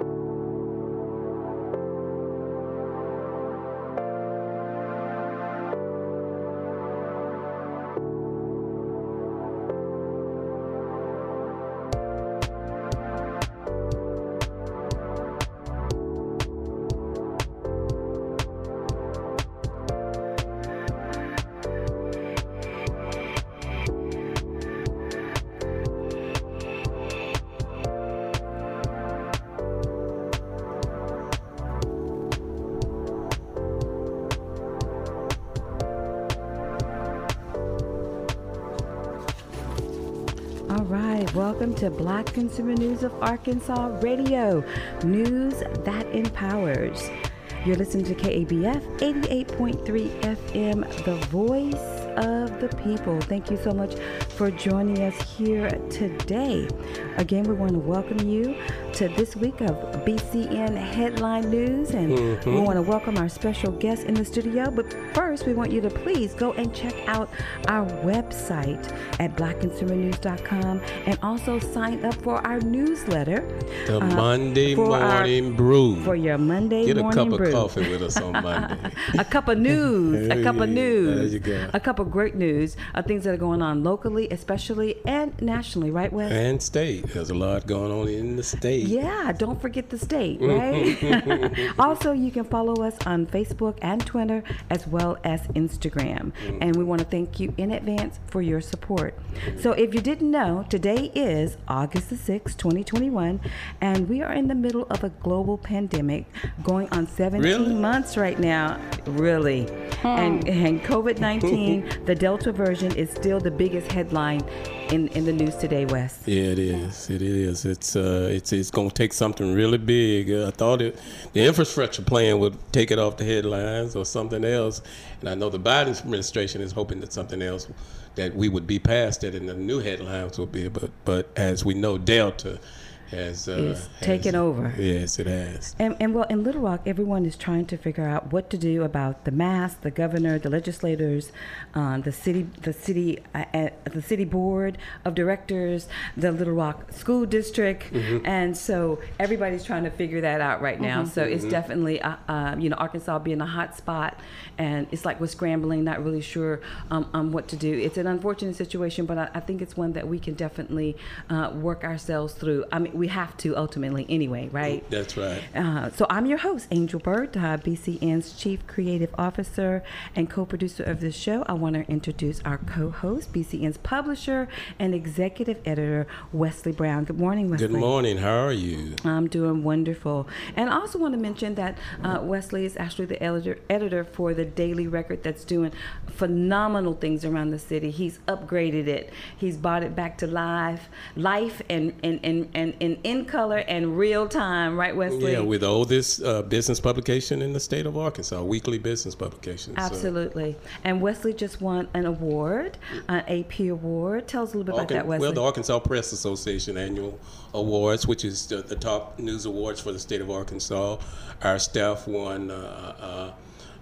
you welcome to Black Consumer News of Arkansas Radio, news that empowers. You're listening to KABF 88.3 FM, the voice of the people. Thank you so much for joining us here today. Again, we want to welcome you to this week of BCN Headline News, and mm-hmm. we want to welcome our special guest in the studio. But first, we want you to please go and check out our website at blackconsumernews.com and also sign up for our newsletter. The uh, Monday Morning our, Brew. For your Monday Get morning brew. Get a cup of coffee with us on Monday. a cup of news. a cup of news. There you go. A cup of great news of things that are going on locally, especially, and nationally, right, Wes? And state. There's a lot going on in the state. Yeah, don't forget the state, right? also, you can follow us on Facebook and Twitter as well as Instagram. Mm-hmm. And we want to thank you in advance for your support. So, if you didn't know, today is August the 6th, 2021, and we are in the middle of a global pandemic going on 17 really? months right now. Really. And, and COVID 19, the Delta version, is still the biggest headline in, in the news today, Wes. Yeah, it is. It is. It's uh, it's it's going to take something really big. Uh, I thought it, the infrastructure plan would take it off the headlines or something else, and I know the Biden administration is hoping that something else that we would be past it and the new headlines will be. But but as we know, Delta has uh, is taken over. Yes, it has. And, and well, in Little Rock, everyone is trying to figure out what to do about the mask. The governor, the legislators, uh, the city, the city, uh, uh, the city board of directors, the Little Rock School District, mm-hmm. and so everybody's trying to figure that out right now. Mm-hmm. So it's mm-hmm. definitely, uh, uh, you know, Arkansas being a hot spot, and it's like we're scrambling, not really sure um, on what to do. It's an unfortunate situation, but I, I think it's one that we can definitely work ourselves through. I mean we have to ultimately anyway, right? That's right. Uh, so I'm your host, Angel Bird, uh, BCN's Chief Creative Officer and co-producer of this show. I want to introduce our co-host, BCN's publisher and executive editor, Wesley Brown. Good morning, Wesley. Good morning. How are you? I'm doing wonderful. And I also want to mention that uh, Wesley is actually the editor, editor for the Daily Record that's doing phenomenal things around the city. He's upgraded it. He's brought it back to life, life and and and and, and in, in color and real time, right, Wesley? Yeah, with the oldest uh, business publication in the state of Arkansas, weekly business publication. Absolutely. So. And Wesley just won an award, an AP award. Tell us a little bit about that, Wesley. Well, the Arkansas Press Association annual awards, which is the, the top news awards for the state of Arkansas. Our staff won uh,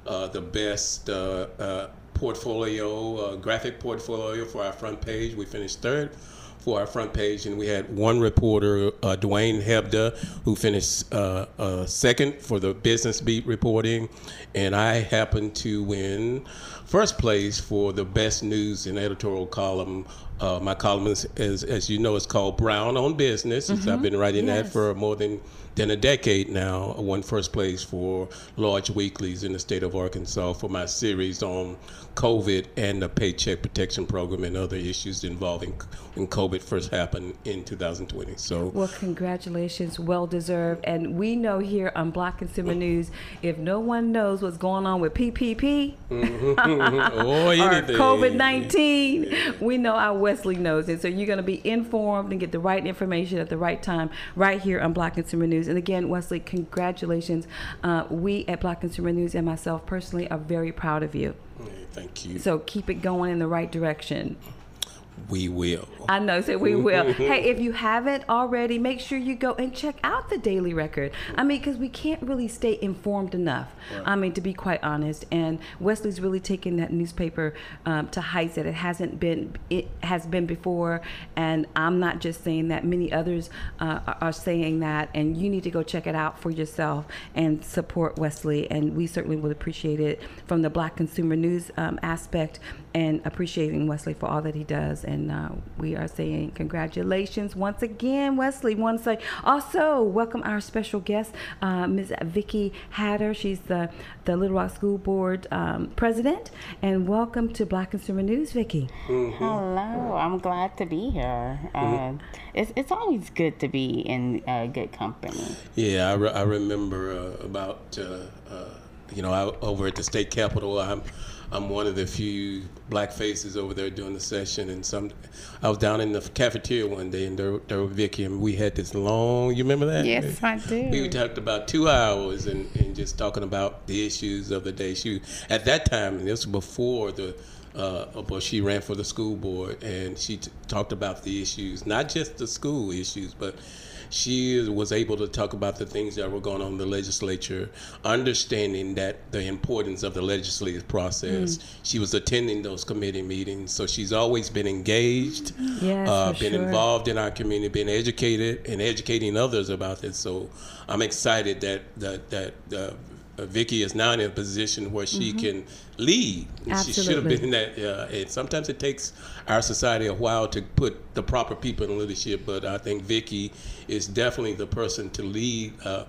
uh, uh the best uh, uh, portfolio, graphic portfolio for our front page. We finished third for our front page, and we had one reporter, uh, Dwayne Hebda, who finished uh, uh, second for the business beat reporting, and I happened to win first place for the best news and editorial column. Uh, my column is, is, as you know, is called Brown on Business. Mm-hmm. I've been writing yes. that for more than than a decade now. I won first place for large weeklies in the state of Arkansas for my series on COVID and the Paycheck Protection Program and other issues involving when COVID first happened in 2020. So, well, congratulations, well deserved. And we know here on Black Consumer News, if no one knows what's going on with PPP mm-hmm. or COVID 19, we know our Wesley knows it. So you're going to be informed and get the right information at the right time right here on Black Consumer News. And again, Wesley, congratulations. Uh, we at Black Consumer News and myself personally are very proud of you. Thank you. So keep it going in the right direction. We will. I know, so we will. hey, if you haven't already, make sure you go and check out the Daily Record. I mean, because we can't really stay informed enough. Right. I mean, to be quite honest. And Wesley's really taken that newspaper um, to heights that it hasn't been. It has been before, and I'm not just saying that. Many others uh, are saying that, and you need to go check it out for yourself and support Wesley. And we certainly would appreciate it from the Black Consumer News um, aspect and appreciating Wesley for all that he does. And uh, we are saying congratulations once again, Wesley. Want to say also welcome our special guest, uh, Ms. Vicki Hatter. She's the the Little Rock School Board um, president, and welcome to Black Consumer News, Vicki. Mm-hmm. Hello, I'm glad to be here. Mm-hmm. Uh, it's it's always good to be in uh, good company. Yeah, I, re- I remember uh, about uh, you know I, over at the state capitol. I'm I'm one of the few black faces over there doing the session. And some, I was down in the cafeteria one day, and there, there was Vicki, and we had this long. You remember that? Yes, I do. We talked about two hours and, and just talking about the issues of the day. She at that time, and this was before the. Uh, but she ran for the school board, and she t- talked about the issues, not just the school issues, but she was able to talk about the things that were going on in the legislature, understanding that the importance of the legislative process. Mm. She was attending those committee meetings, so she's always been engaged, yes, uh, been sure. involved in our community, been educated and educating others about this. So I'm excited that that that. Uh, Vicki is now in a position where she mm-hmm. can lead. Absolutely. She should have been in that. Uh, and sometimes it takes our society a while to put the proper people in leadership, but I think Vicki is definitely the person to lead. Uh,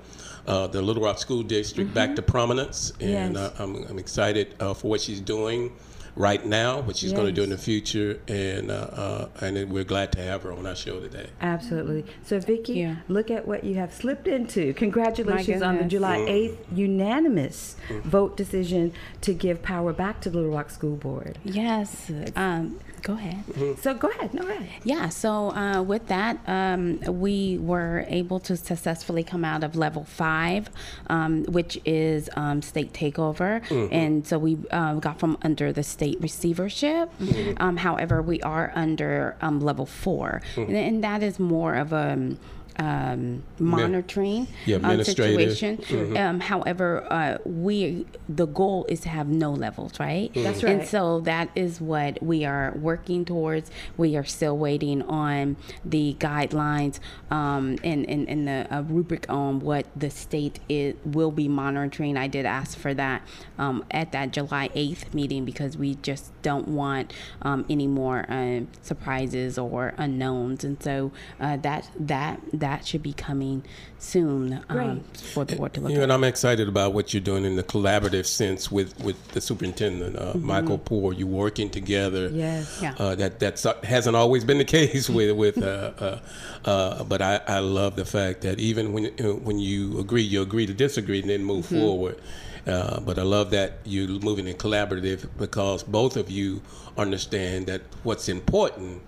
uh, the Little Rock School District mm-hmm. back to prominence, and yes. I'm, I'm, excited uh, for what she's doing right now, what she's yes. going to do in the future, and uh, uh, and we're glad to have her on our show today. Absolutely. So, Vicki, yeah. look at what you have slipped into. Congratulations on the July 8th mm-hmm. unanimous mm-hmm. vote decision to give power back to the Little Rock School Board. Yes. Um, Go ahead. Mm-hmm. So go ahead. No, go ahead. Yeah. So uh, with that, um, we were able to successfully come out of level five, um, which is um, state takeover, mm-hmm. and so we uh, got from under the state receivership. Mm-hmm. Um, however, we are under um, level 4 mm-hmm. and, and, that is more of a um, monitoring yeah, um, situation. Mm-hmm. Um, however, uh, we the goal is to have no levels, right? Mm-hmm. That's right. And so that is what we are working towards. We are still waiting on the guidelines um, and, and, and the uh, rubric on what the state is, will be monitoring. I did ask for that um, at that July 8th meeting because we just don't want um, any more uh, surprises or unknowns. And so uh, that that that that should be coming soon um, for the board to look you at. And I'm excited about what you're doing in the collaborative sense with, with the superintendent, uh, mm-hmm. Michael Poore. You working together. Yes. Yeah. Uh, that that hasn't always been the case with with. Uh, uh, uh, but I, I love the fact that even when when you agree, you agree to disagree and then move mm-hmm. forward. Uh, but I love that you're moving in collaborative because both of you understand that what's important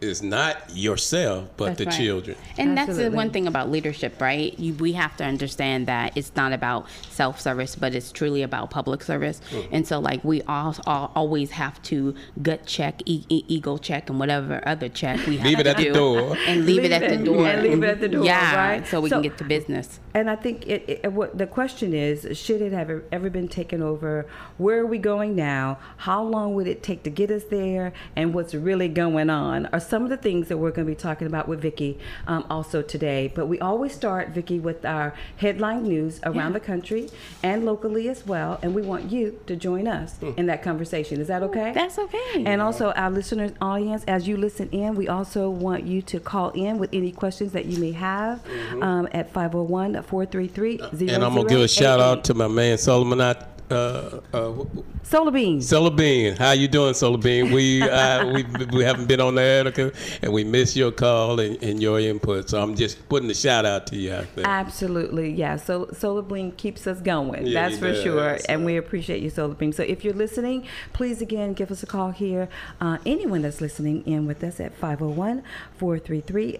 is not yourself, but that's the right. children. And Absolutely. that's the one thing about leadership, right? You, we have to understand that it's not about self service, but it's truly about public service. Mm. And so, like, we all, all, always have to gut check, e- e- ego check, and whatever other check we have leave it to at do, the door, and leave, leave it at the door, and leave it at the door, yeah, right? So we so, can get to business. And I think it, it, what the question is: Should it have ever been taken over? Where are we going now? How long would it take to get us there? And what's really going on? Are some of the things that we're going to be talking about with Vicki um, also today. But we always start Vicki with our headline news around yeah. the country and locally as well. And we want you to join us hmm. in that conversation. Is that okay? That's okay. And also our listeners audience, as you listen in, we also want you to call in with any questions that you may have mm-hmm. um, at 501 433 And I'm going to give a shout out to my man Solomon uh, uh, Solar Bean. Solar Bean, how you doing, Solar Bean? We uh, we we haven't been on the air, and we miss your call and, and, your input. So I'm just putting a shout out to you out there. Absolutely, yeah. So Solar Bean keeps us going. Yeah, that's for does. sure, and we appreciate you, Solar Bean. So if you're listening, please again give us a call here. Uh, anyone that's listening in with us at 501 433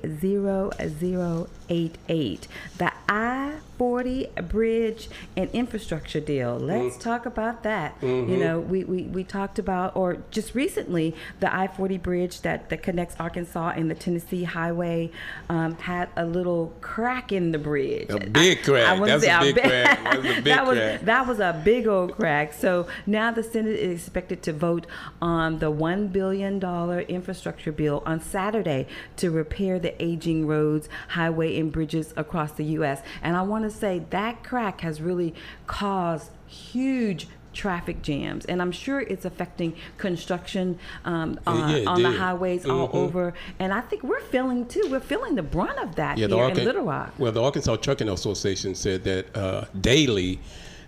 0088. The I I-40 bridge and infrastructure deal. Let's mm. talk about that. Mm-hmm. You know, we, we, we talked about, or just recently, the I-40 bridge that, that connects Arkansas and the Tennessee highway um, had a little crack in the bridge. A big crack. I, I That's a big crack. That was a big that was, crack. That was a big old crack. So now the Senate is expected to vote on the $1 billion infrastructure bill on Saturday to repair the aging roads, highway, and bridges across the U.S. And I want to say that crack has really caused huge traffic jams, and I'm sure it's affecting construction um, on, yeah, on the highways mm-hmm. all over. And I think we're feeling too. We're feeling the brunt of that yeah, here Arca- in Little Rock. Well, the Arkansas Trucking Association said that uh, daily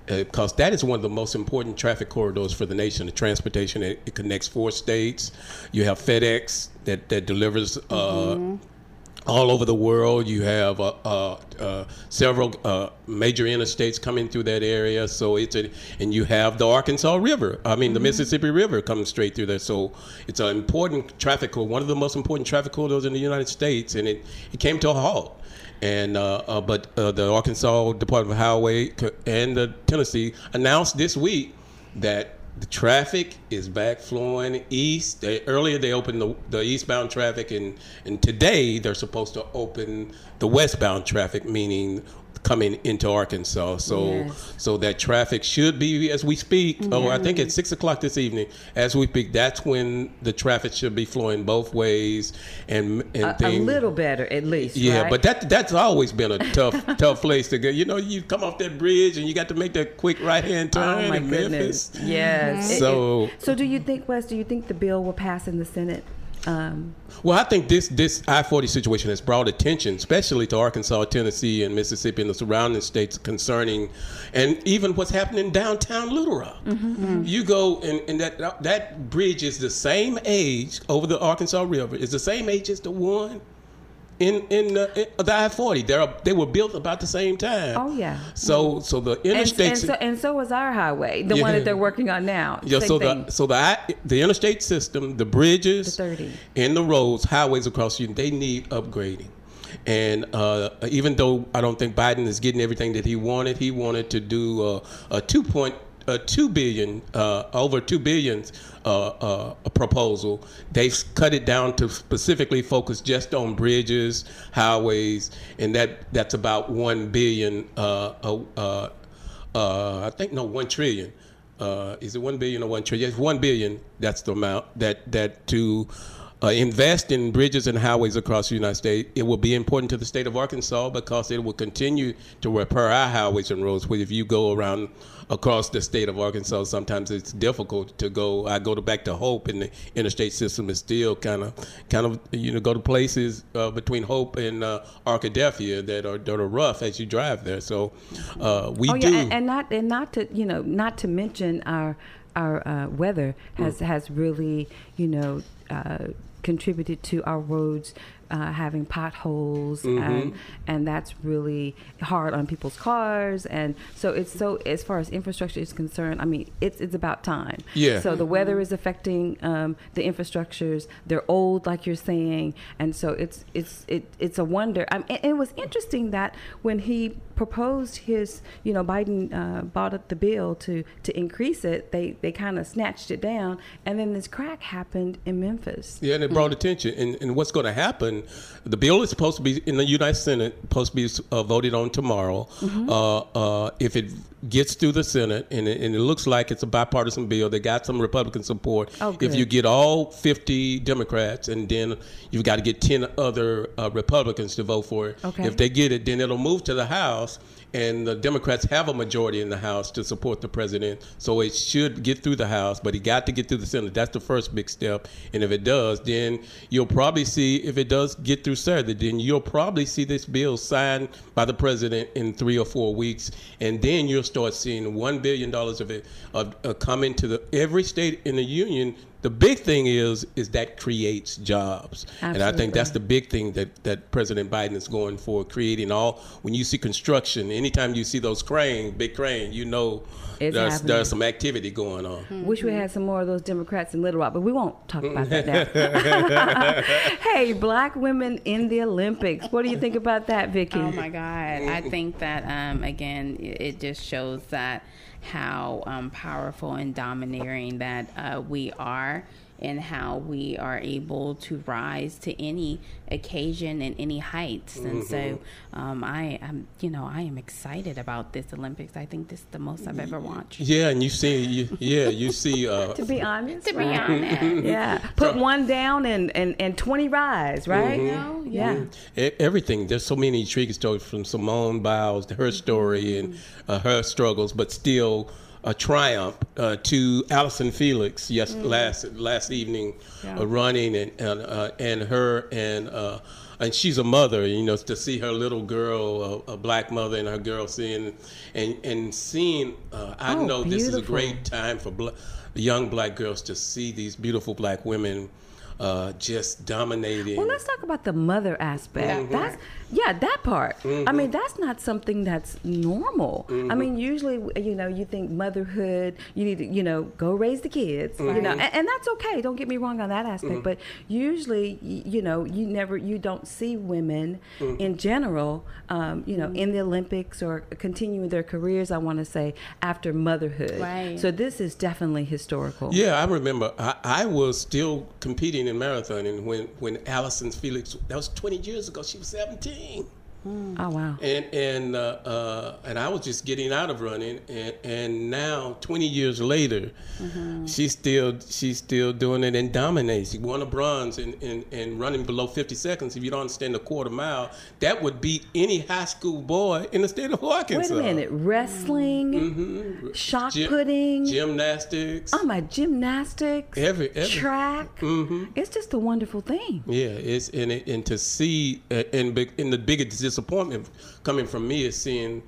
because uh, that is one of the most important traffic corridors for the nation. The transportation it, it connects four states. You have FedEx that that delivers uh, mm-hmm all over the world. You have uh, uh, uh, several uh, major interstates coming through that area. So it's a, and you have the Arkansas River. I mean, mm-hmm. the Mississippi River coming straight through there. So it's an important traffic corridor, one of the most important traffic corridors in the United States, and it, it came to a halt. And uh, uh, but the Arkansas Department of Highway and the Tennessee announced this week that the traffic is back flowing east. They, earlier they opened the, the eastbound traffic, and and today they're supposed to open the westbound traffic, meaning coming into Arkansas. So yes. so that traffic should be as we speak. Yeah. Oh, I think at six o'clock this evening, as we speak, that's when the traffic should be flowing both ways and and a, things. a little better at least. Yeah, right? but that that's always been a tough tough place to go. You know, you come off that bridge and you got to make that quick right hand oh, turn oh my in goodness. Memphis. Yes. Mm-hmm. So it, it, so do you think Wes? Do you think the bill will pass in the Senate? Um, well, I think this this I forty situation has brought attention, especially to Arkansas, Tennessee, and Mississippi, and the surrounding states concerning, and even what's happening downtown Little Rock. Mm-hmm. mm-hmm. You go and, and that that bridge is the same age over the Arkansas River. Is the same age as the one in in, uh, in the I forty. They they were built about the same time. Oh yeah. So so the interstates and, and, so, and so was our highway, the yeah. one that they're working on now. Yeah. Same so thing. the so the the interstate system, the bridges, the thirty, and the roads, highways across you, they need upgrading. And uh, even though I don't think Biden is getting everything that he wanted, he wanted to do uh, a two point a two billion uh, over two billions uh, uh, proposal. They've cut it down to specifically focus just on bridges, highways, and that that's about one billion. Uh, uh, uh, I think no one trillion. is it one billion or one trillion? It's one billion. That's the amount that that to uh, invest in bridges and highways across the United States. It will be important to the state of Arkansas because it will continue to repair our highways and roads. Which, if you go around across the state of Arkansas, sometimes it's difficult to go. I go to back to Hope, and the interstate system is still kind of, kind of, you know, go to places uh, between Hope and uh, Arkadelphia that are that are rough as you drive there. So uh, we oh, do, and, and not and not to you know not to mention our our uh, weather has mm. has really you know uh, contributed to our roads uh, having potholes mm-hmm. and and that's really hard on people's cars and so it's so as far as infrastructure is concerned I mean it's it's about time. Yeah. So the weather is affecting um, the infrastructures. They're old like you're saying and so it's it's it, it's a wonder. I mean, it was interesting that when he proposed his you know Biden uh, bought up the bill to to increase it they they kind of snatched it down and then this crack happened in Memphis. Yeah and it brought mm-hmm. attention and, and what's going to happen the bill is supposed to be in the United Senate, supposed to be uh, voted on tomorrow. Mm-hmm. Uh, uh, if it gets through the Senate, and it, and it, looks like it's a bipartisan bill, they got some Republican support. Oh, if you get all 50 Democrats, and then you've got to get 10 other uh, Republicans to vote for it. Okay. If they get it, then it'll move to the House and the Democrats have a majority in the House to support the president, so it should get through the House. But he got to get through the Senate. That's the first big step. And if it does, then you'll probably see if it does get through Saturday, then you'll probably see this bill signed by the president in three or four weeks, and then you'll start seeing one billion dollars of it uh, uh, come into the every state in the union the big thing is is that creates jobs, and I think that's the big thing that that President Biden is going for, creating all. When you see construction, anytime you see those crane, big crane, you know It's there's happening. there's some activity going on. Wish we had some more of those Democrats in Little Rock, but we won't talk about that now. hey, black women in the Olympics. What do you think about that, Vicky? Oh my God! I think that um, again, it it just shows that how um, powerful and domineering that uh, we are, and how we are able to rise to any occasion and any heights. And so, um, I am, you know, I am excited about this Olympics. I think this is the most I've ever watched. Yeah, and you see, you, yeah, you see. Uh, to be honest, To be honest, yeah, put one down and and and twenty rise, right? know, Yeah. E- everything. There's so many intriguing stories from Simone Biles, her story and uh, her struggles, but still a triumph uh, to Allyson Felix. Yes, last last evening, Yeah. uh, running and and, uh, and her and. Uh, and she's a mother, you know, to see her little girl, a, a black mother, and her girl seeing, and and seeing. Uh, I Oh, know this is a great time for bla- young black girls to see these beautiful black women uh, just dominating. Well, let's talk about the mother aspect. Mm-hmm. That's yeah, that part. I mean, mm-hmm. that's not something that's normal. I mean, mm-hmm. usually, you know, you think motherhood, you need to, you know, go raise the kids, you know, and, and that's okay. Don't get me wrong on that aspect. But usually, you know, you never, you don't see women in general, um, you know, in the Olympics or continuing their careers. I want to say after motherhood. Right. So this is definitely historical. Yeah, I remember. I, I was still competing in marathoning when when Allyson Felix. That was 20 years ago. She was 17, Oh wow. and and uh, uh, and I was just getting out of running, and and now 20 years later, she's still she's still doing it and dominates. She won a bronze in, in, in running below 50 seconds. If you don't understand the quarter mile, that would beat any high school boy in the state of Arkansas. Wait a minute. Wrestling, shot Gym- putting. gymnastics. Oh my gymnastics, Every- every- track. It's just a wonderful thing. Yeah, it's and it, and to see uh, and big and the biggest disappointment coming from me is seeing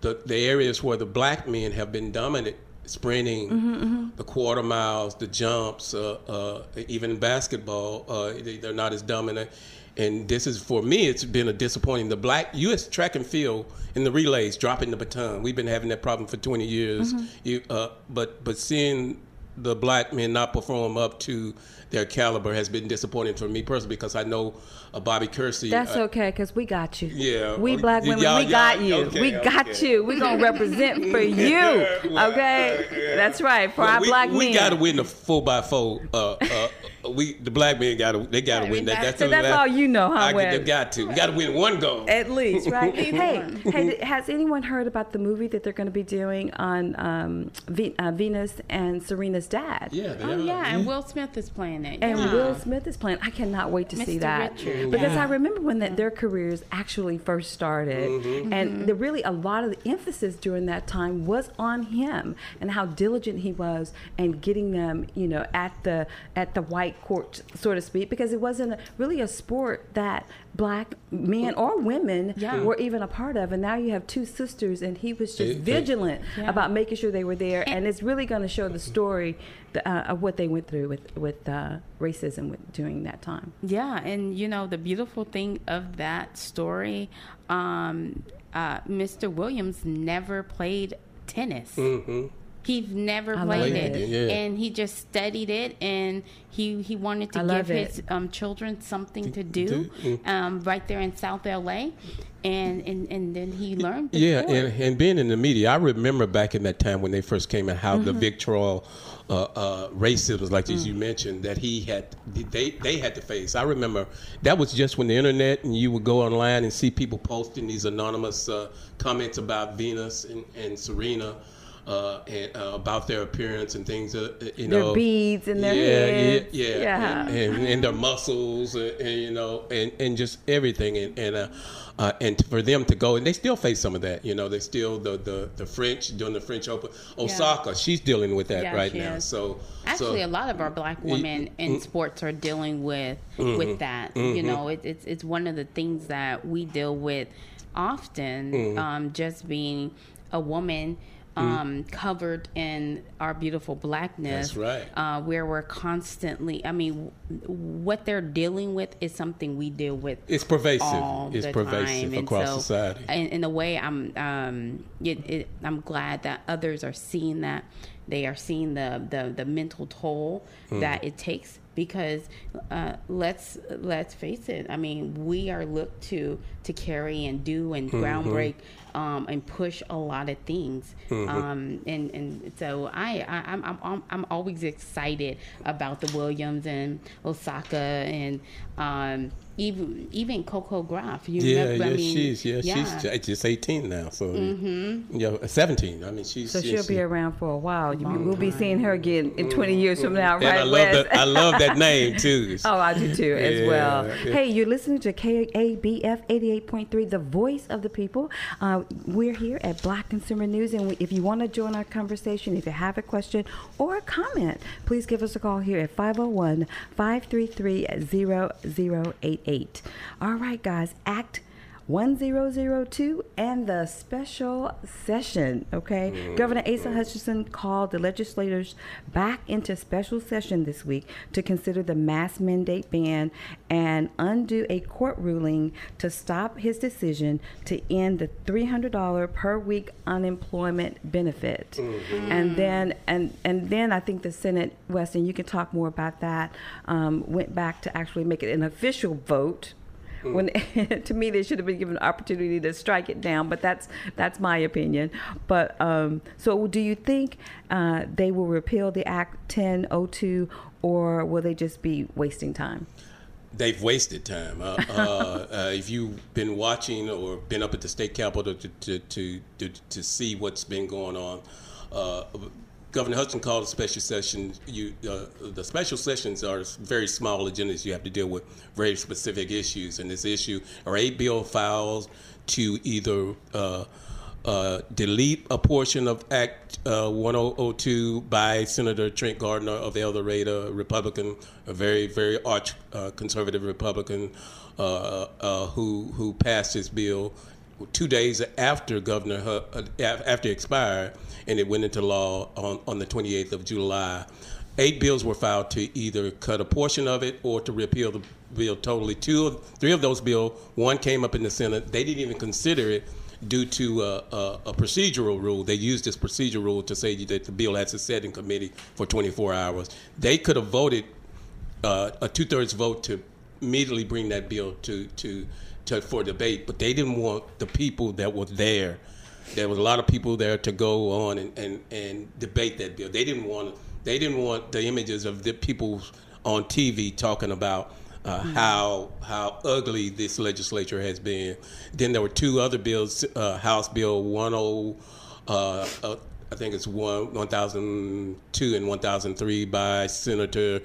the the areas where the black men have been dominant, sprinting, the quarter miles, the jumps, uh, uh, even basketball, uh, they, they're not as dominant. And this is for me, it's been a disappointing. The black U.S. track and field in the relays dropping the baton. We've been having that problem for 20 years. You, uh, but but seeing the black men not perform up to their caliber has been disappointing for me personally because I know uh, Bobby Kersee. That's uh, okay, cause we got you. Yeah, we black women, y'all- we got y'all- you. okay, we got you. We gonna represent for you. well, Okay, yeah. that's right. For Well, our we, black we men. We gotta win the four by four. Uh, uh, we the black men gotta they gotta Gotta win win that. that. That's, So the that's last- all you know, huh, I, Wes? They've got to. We gotta win one goal. At least, right? hey, hey, has anyone heard about the movie that they're going to be doing on um, Ve- uh, Venus and Serena's dad? yeah, they Oh are. yeah, and Will Smith is playing it. And yeah. Will Smith is playing. I cannot wait to see that Richard, because yeah. I remember when that their careers actually first started, Mm-hmm. and the, really a lot of the emphasis during that time was on him and how diligent he was and getting them, you know, at the at the white court, so to speak, because it wasn't a, really a sport that black men or women Yeah. were even a part of. And now you have two sisters, and he was just They- they- vigilant Yeah. about making sure they were there, and it's really going to show the story the, uh, of what they went through with with uh, racism with, during that time. Yeah, and you know the beautiful thing of that story, um, uh, Mr. Williams never played tennis. Mm-hmm. He never I played it. it, Yeah. and he just studied it, and he he wanted to I give his um, children something to do, do, mm. um, right there in South LA, and and, and then he learned. The Yeah, sport. and, and being in the media, I remember back in that time when they first came out, how the Mm-hmm. Victrola uh, uh, racism, like as you Mm. mentioned, that he had, they they had to face. I remember that was just when the internet and you would go online and see people posting these anonymous uh, comments about Venus and, and Serena. Uh, and uh, about their appearance and things, uh, you know, Their beads in their yeah, heads. yeah, yeah, Yeah. And, and, and their muscles, uh, and, you know, and, and just everything, and and uh, uh, and for them to go, and they still face some of that, you know, they still the the, the French doing the French Open. Osaka, she's dealing with that Yeah, right now. is. So Actually, so, a lot of our black women in sports are dealing with with that. You know, it, it's it's one of the things that we deal with often. Um, just being a woman. Um, covered in our beautiful blackness. That's right. Uh, where we're constantly, I mean, w- what they're dealing with is something we deal with. It's pervasive. all It's the pervasive time. And across so, society. In, in a way, I'm um, it, it, I'm glad that others are seeing that. They are seeing the the, the mental toll Hmm. that it takes because uh, let's let's face it. I mean, we are looked to to carry and do and Mm-hmm. Um, and push a lot of things. Mm-hmm. Um, and and so I, I I'm, I'm I'm I'm always excited about the Williams and Osaka and um, even even Coco Graf. You Yeah, remember, I yeah, mean, she's yeah, yeah. she's just eighteen now, so Mm-hmm. yeah, seventeen. I mean, she's So yeah, she'll she- be around for a while. You, Long we'll be seeing her again in 20 years from now, and right, I love Wes? that. I love that name too. Oh, I do too, as Yeah, well. yeah. Hey, you're listening to KABF 88.3, the voice of the people. Uh, we're here at Black Consumer News, and we, if you want to join our conversation, if you have a question or a comment, please give us a call here at 501 533 0088. All right, guys, Act 1002 and the special session. Okay, mm-hmm. Governor Asa mm-hmm. Hutchinson called the legislators back into special session this week to consider the mass mandate ban and undo a court ruling to stop his decision to end the $300 per week unemployment benefit. Mm-hmm. And then and and then I think the Senate, Weston, you can talk more about that. Um, went back to actually make it an official vote when to me they should have been given an opportunity to strike it down but that's that's my opinion. But um, so do you think uh, they will repeal the act 1002 or will they just be wasting time? They've wasted time. Uh, uh, uh, if you've been watching or been up at the state capitol to to to to, to see what's been going on, uh, Governor Hudson called a special session. You uh, the special sessions are very small agendas. You have to deal with very specific issues. And this issue are eight bill files to either. Uh, uh, delete a portion of Act uh, 1002 by Senator Trent Garner of El Dorado, Republican, a very, very arch uh, conservative Republican uh, who who passed his bill two days after Governor after expired, and it went into law on, on the 28th of July. Eight bills were filed to either cut a portion of it or to repeal the bill totally. Two, three of those bills, one came up in the Senate. They didn't even consider it due to uh, a, a procedural rule. They used this procedural rule to say that the bill has to sit in committee for 24 hours. They could have voted uh, a two-thirds vote to immediately bring that bill to, to, to for debate, but they didn't want the people that were there. There was a lot of people there to go on and, and, and debate that bill. They didn't want they didn't want the images of the people on TV talking about uh, how how ugly this legislature has been. Then there were two other bills, uh, House Bill 10, uh, uh, I think it's one 1002 and 1003 by Senator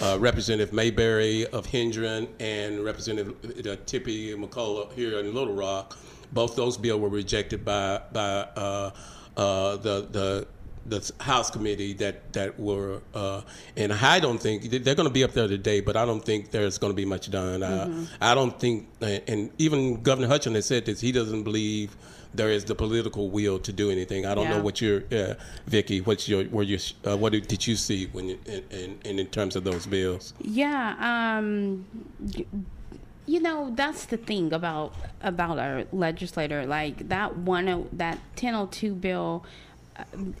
uh, Representative Mayberry of Hendron and Representative uh, Tippi McCullough here in Little Rock. Both those bills were rejected by by uh, uh, the the the House committee that that were, uh, and I don't think they're going to be up there today, but I don't think there's going to be much done. I, I don't think, and even Governor Hutchinson has said this. He doesn't believe there is the political will to do anything. I don't Yeah. know what your, uh, Vicky, what's your, where you, uh, what did you see when, you, in, in, in, terms of those bills? Yeah, um, you know that's the thing about about our legislator. Like that one, oh- that ten oh two bill.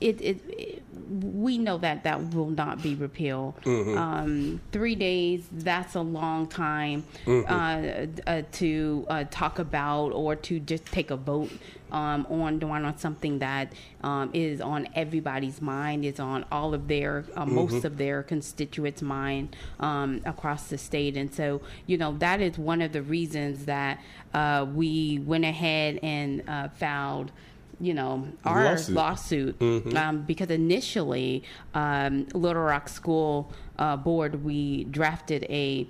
It, it, it we know that that will not be repealed. Um, three days that's a long time uh, uh, to uh, talk about or to just take a vote um, on on on something that um, is on everybody's mind, is on all of their uh, most of their constituents' mind um, across the state, and so you know that is one of the reasons that uh, we went ahead and uh, filed. You know our Lawsuit. lawsuit, um, because initially um, Little Rock School uh, Board we drafted a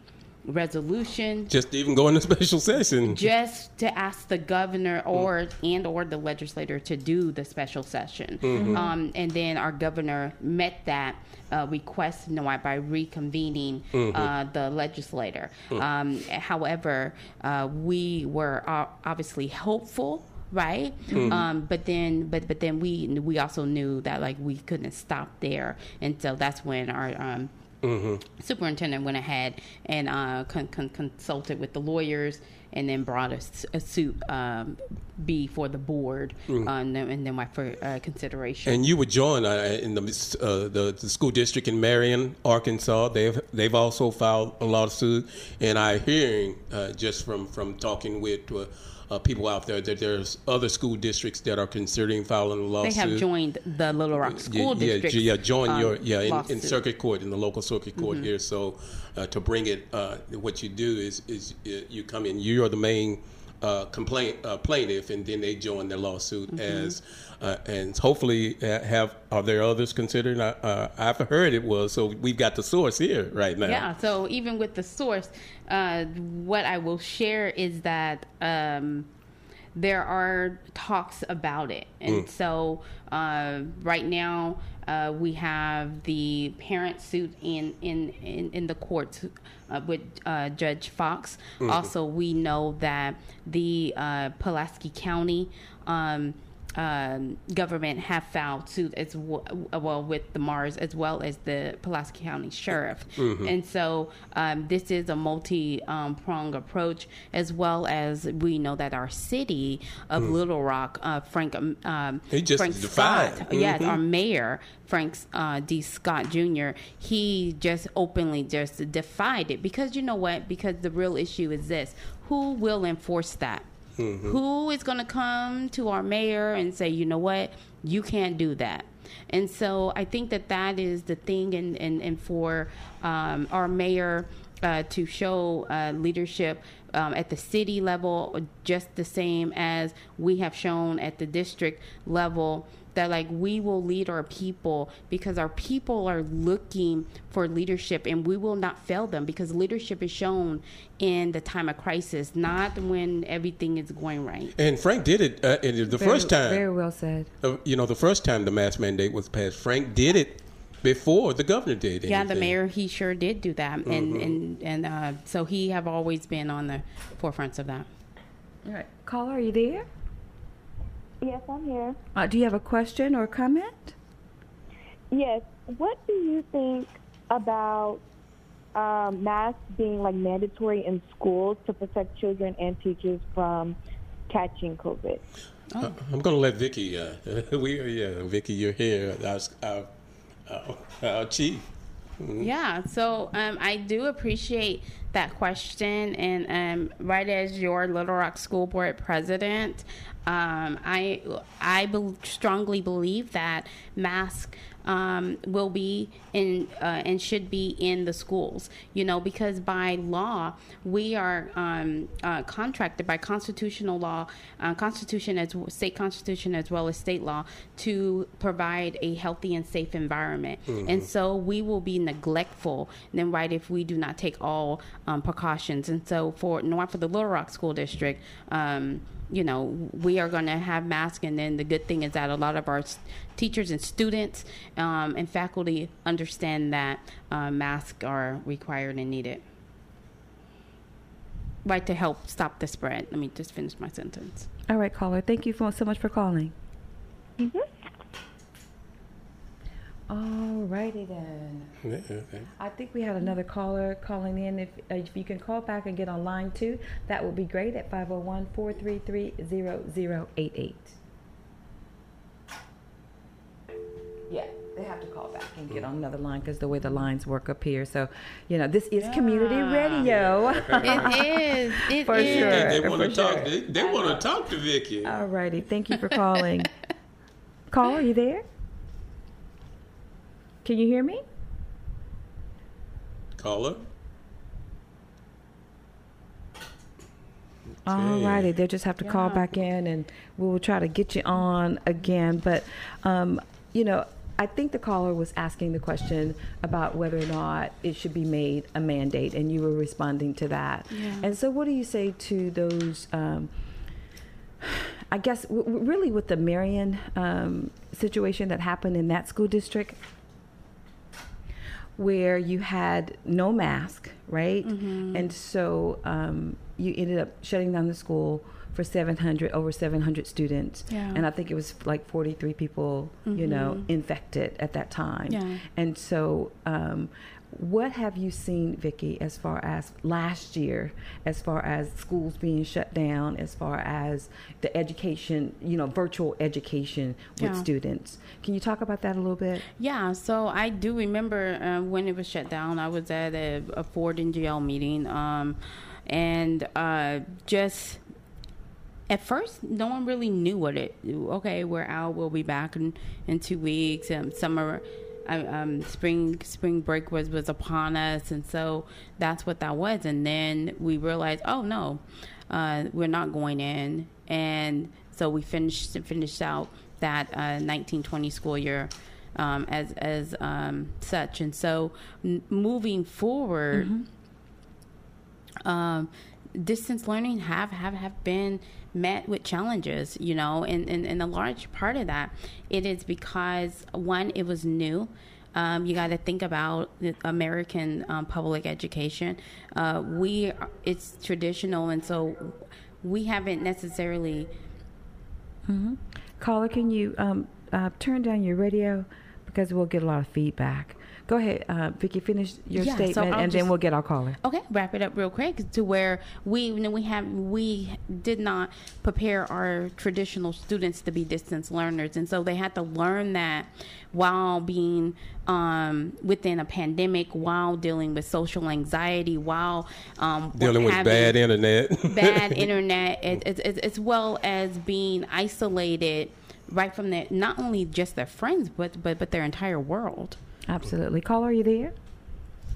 resolution Just to even going to special session. just to ask the governor or and or the legislator to do the special session. Um, and then our governor met that uh, request tonight by reconvening uh, the legislator. Um, however uh, we were uh, obviously hopeful right? Um, but then, but but then we we also knew that like we couldn't stop there, and so that's when our um, superintendent went ahead and uh, con- con- consulted with the lawyers, and then brought a, s- a suit um, before the board, uh, and then, and then went for uh, consideration. And you were joined uh, in the, uh, the the school district in Marion, Arkansas. They've they've also filed a lawsuit, and I hearing uh, just from from talking with. Uh, people out there that there's other school districts that are considering filing a lawsuit. they have joined the Little Rock School yeah, District. Yeah, join um, your yeah in, in. Mm-hmm. circuit court in the local circuit court here. So uh, to bring it, uh, what you do is is uh, you come in. You are the main uh, complaint uh, plaintiff, and then they join the lawsuit Mm-hmm. as uh, and hopefully uh, have are there others considering? Uh, uh, I've heard it was so we've got the source here right now. Yeah. So even with the source, uh, what I will share is that um, there are talks about it, and so uh, right now uh, we have the parent suit in in in, in the courts. Uh, with uh, Judge Fox. Also, we know that the uh, Pulaski County um, um, government have filed suit as w- well with the Mars as well as the Pulaski County Sheriff, and so um, this is a multi um, prong approach as well as we know that our city of Little Rock, uh, Frank, um, um, He just Frank defied. Scott, yes, our mayor Frank uh, D. Scott Jr. He just openly just defied it because you know what? Because the real issue is this: who will enforce that? Who is going to come to our mayor and say, you know what, you can't do that? And so I think that that is the thing, and, and, and for um, our mayor uh, to show uh, leadership um, at the city level, just the same as we have shown at the district level that like we will lead our people because our people are looking for leadership and we will not fail them because leadership is shown in the time of crisis not when everything is going right And Frank did it uh, the Very- first time. Very well said. uh, you know, the first time the mask mandate was passed, Frank did it before the governor did. yeah the mayor he sure did do that and and and uh, so he have always been on the forefronts of that All right. Caller, are you there? Yes, I'm here. Uh, do you have a question or comment? Yes. What do you think about um, masks being like mandatory in schools to protect children and teachers from catching COVID? Uh, I'm going to let Vicky. Uh, we yeah, Vicky, you're here. Our, our, our, our chief. Yeah, so um, I do appreciate that question, and um, right as your Little Rock School Board president, um, I I be- strongly believe that masks um, will be in uh, and should be in the schools. You know, because by law we are um, uh, contracted by constitutional law, uh, constitution as state constitution as well as state law to provide a healthy and safe environment. And so we will be neglectful then right if we do not take all um, precautions. And so for not for the Little Rock School District. Um, you know, we are going to have masks, and then the good thing is that a lot of our s- teachers and students um, and faculty understand that uh, masks are required and needed. Right to help stop the spread. Let me just finish my sentence. All right, caller. Thank you for, so much for calling. All righty then. Yeah, okay. I think we had another caller calling in. If, uh, if you can call back and get on line two, that would be great at 501 433 0088. Yeah, they have to call back and get on another line because the way the lines work up here. So, you know, this is community radio. It is. It For is. sure. They, want to talk. sure. They, they want to talk to Vicky. All righty. Thank you for calling. Caller, are you there? Can you hear me? Caller. All righty, they'll just have to call back in and we will try to get you on again. But, um, you know, I think the caller was asking the question about whether or not it should be made a mandate, and you were responding to that. Yeah. And so, what do you say to those? Um, I guess w- w- really with the Marion um, situation that happened in that school district, where you had no mask, right? And so um, you ended up shutting down the school for 700 over 700 students Yeah. and i think it was like 43 people you know infected at that time Yeah. and so um, what have you seen vicki as far as last year as far as schools being shut down as far as the education you know virtual education with Yeah. students can you talk about that a little bit Yeah, so I do remember uh, when it was shut down. I was at a, a Ford NGL meeting, um, and uh, just at first, no one really knew what it. Okay, we're out. We'll be back in, in two weeks. Um, summer, um, um, spring spring break was was upon us, and so that's what that was. And then we realized, oh no, uh, we're not going in, and so we finished finished out that uh, 1920 school year um, as as um, such. And so n- moving forward um, distance learning have, have, have been met with challenges, you know, and, and, and a large part of that, it is because one, it was new. Um, you got to think about the American um, public education. Uh, we, it's traditional, and so we haven't necessarily caller can you um, uh, turn down your radio because we'll get a lot of feedback go ahead uh, vicki finish your Yeah, statement I'll and then we'll get our caller Okay, wrap it up real quick to where we you know, we have we did not prepare our traditional students to be distance learners, and so they had to learn that while being um, within a pandemic, while dealing with social anxiety, while um, Dealing with bad internet. bad internet, as, as, as, as well as being isolated right from their not only just their friends, but but but their entire world. Absolutely caller are you there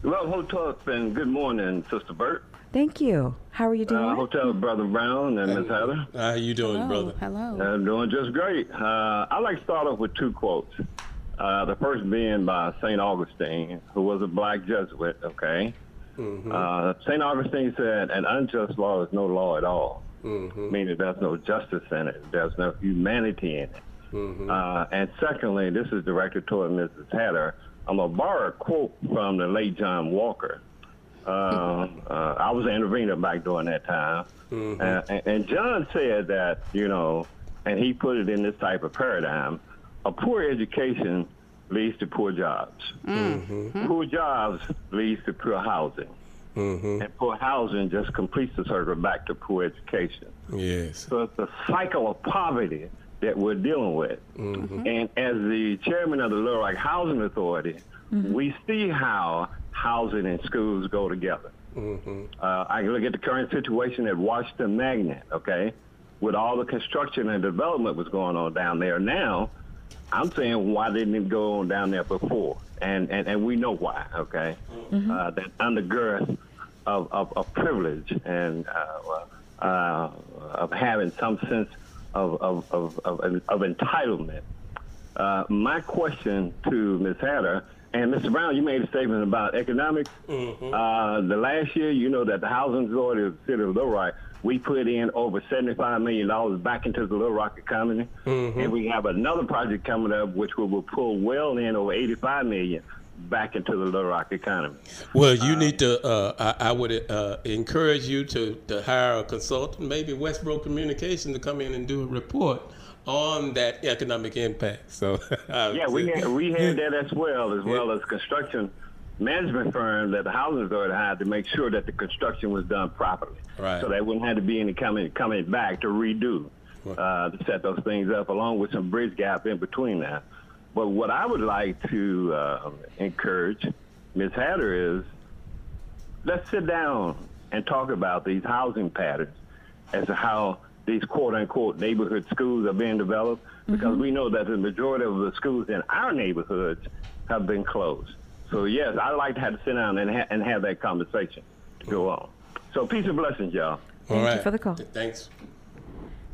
Well, Hotel and good morning, Sister Burt. thank you how are you doing Uh, Hotel Brother Brown and Miss Heather. How you doing, Hello, brother? hello. I'm doing just great. Uh, I'd like to start off with two quotes. Uh, the first being by St. Augustine, who was a black Jesuit, okay? Uh, St. Augustine said, an unjust law is no law at all, meaning there's no justice in it, there's no humanity in it. Uh, and secondly, this is directed toward Mrs. Hatter. I'm going to borrow a quote from the late John Walker. Uh, uh, I was an intervener back during that time. Uh, and, and John said that, you know, and he put it in this type of paradigm a poor education leads to poor jobs. Poor jobs leads to poor housing. And poor housing just completes the circle back to poor education. Yes. So it's a cycle of poverty that we're dealing with. And as the chairman of the Little Rock Housing Authority, we see how housing and schools go together. Uh, I can look at the current situation at Washington Magnet, okay? With all the construction and development was going on down there now, I'm saying why didn't it go on down there before? And and, and we know why, okay? Uh, that undergirth of, of, of privilege and uh, uh, of having some sense of, of, of, of, of entitlement. Uh, my question to Ms. Hatter and Mr. Brown, you made a statement about economics. Uh, the last year, you know that the housing authority of the city of Little Rock, we put in over $75 million back into the Little Rock economy. And we have another project coming up which we will pull well in over $85 million back into the Little Rock economy. Well, you need to. Uh, I, I would uh, encourage you to, to hire a consultant, maybe Westbrook Communication, to come in and do a report on that economic impact. So Yeah, we had, we had that as well, as well as construction management firm that the housing authority had to make sure that the construction was done properly. Right. So there wouldn't have to be any coming coming back to redo uh, to set those things up, along with some bridge gap in between that. But what I would like to uh, encourage Ms. Hatter is let's sit down and talk about these housing patterns as to how these quote unquote neighborhood schools are being developed because we know that the majority of the schools in our neighborhoods have been closed. So yes, I'd like to have to sit down and, ha- and have that conversation to go on. So peace and blessings, y'all. All Thank you for the call. Thanks.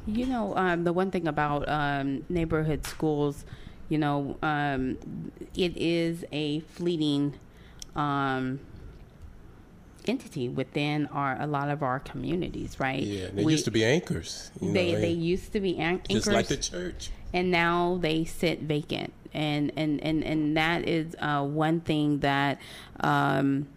You know, um, the one thing about um, neighborhood schools, you know, um, it is a fleeting um, entity within our a lot of our communities, right? Yeah, they We- used to be anchors. You know, they they used to be an- anchors, just like the church. and now they sit vacant and and and and that is uh, one thing that um,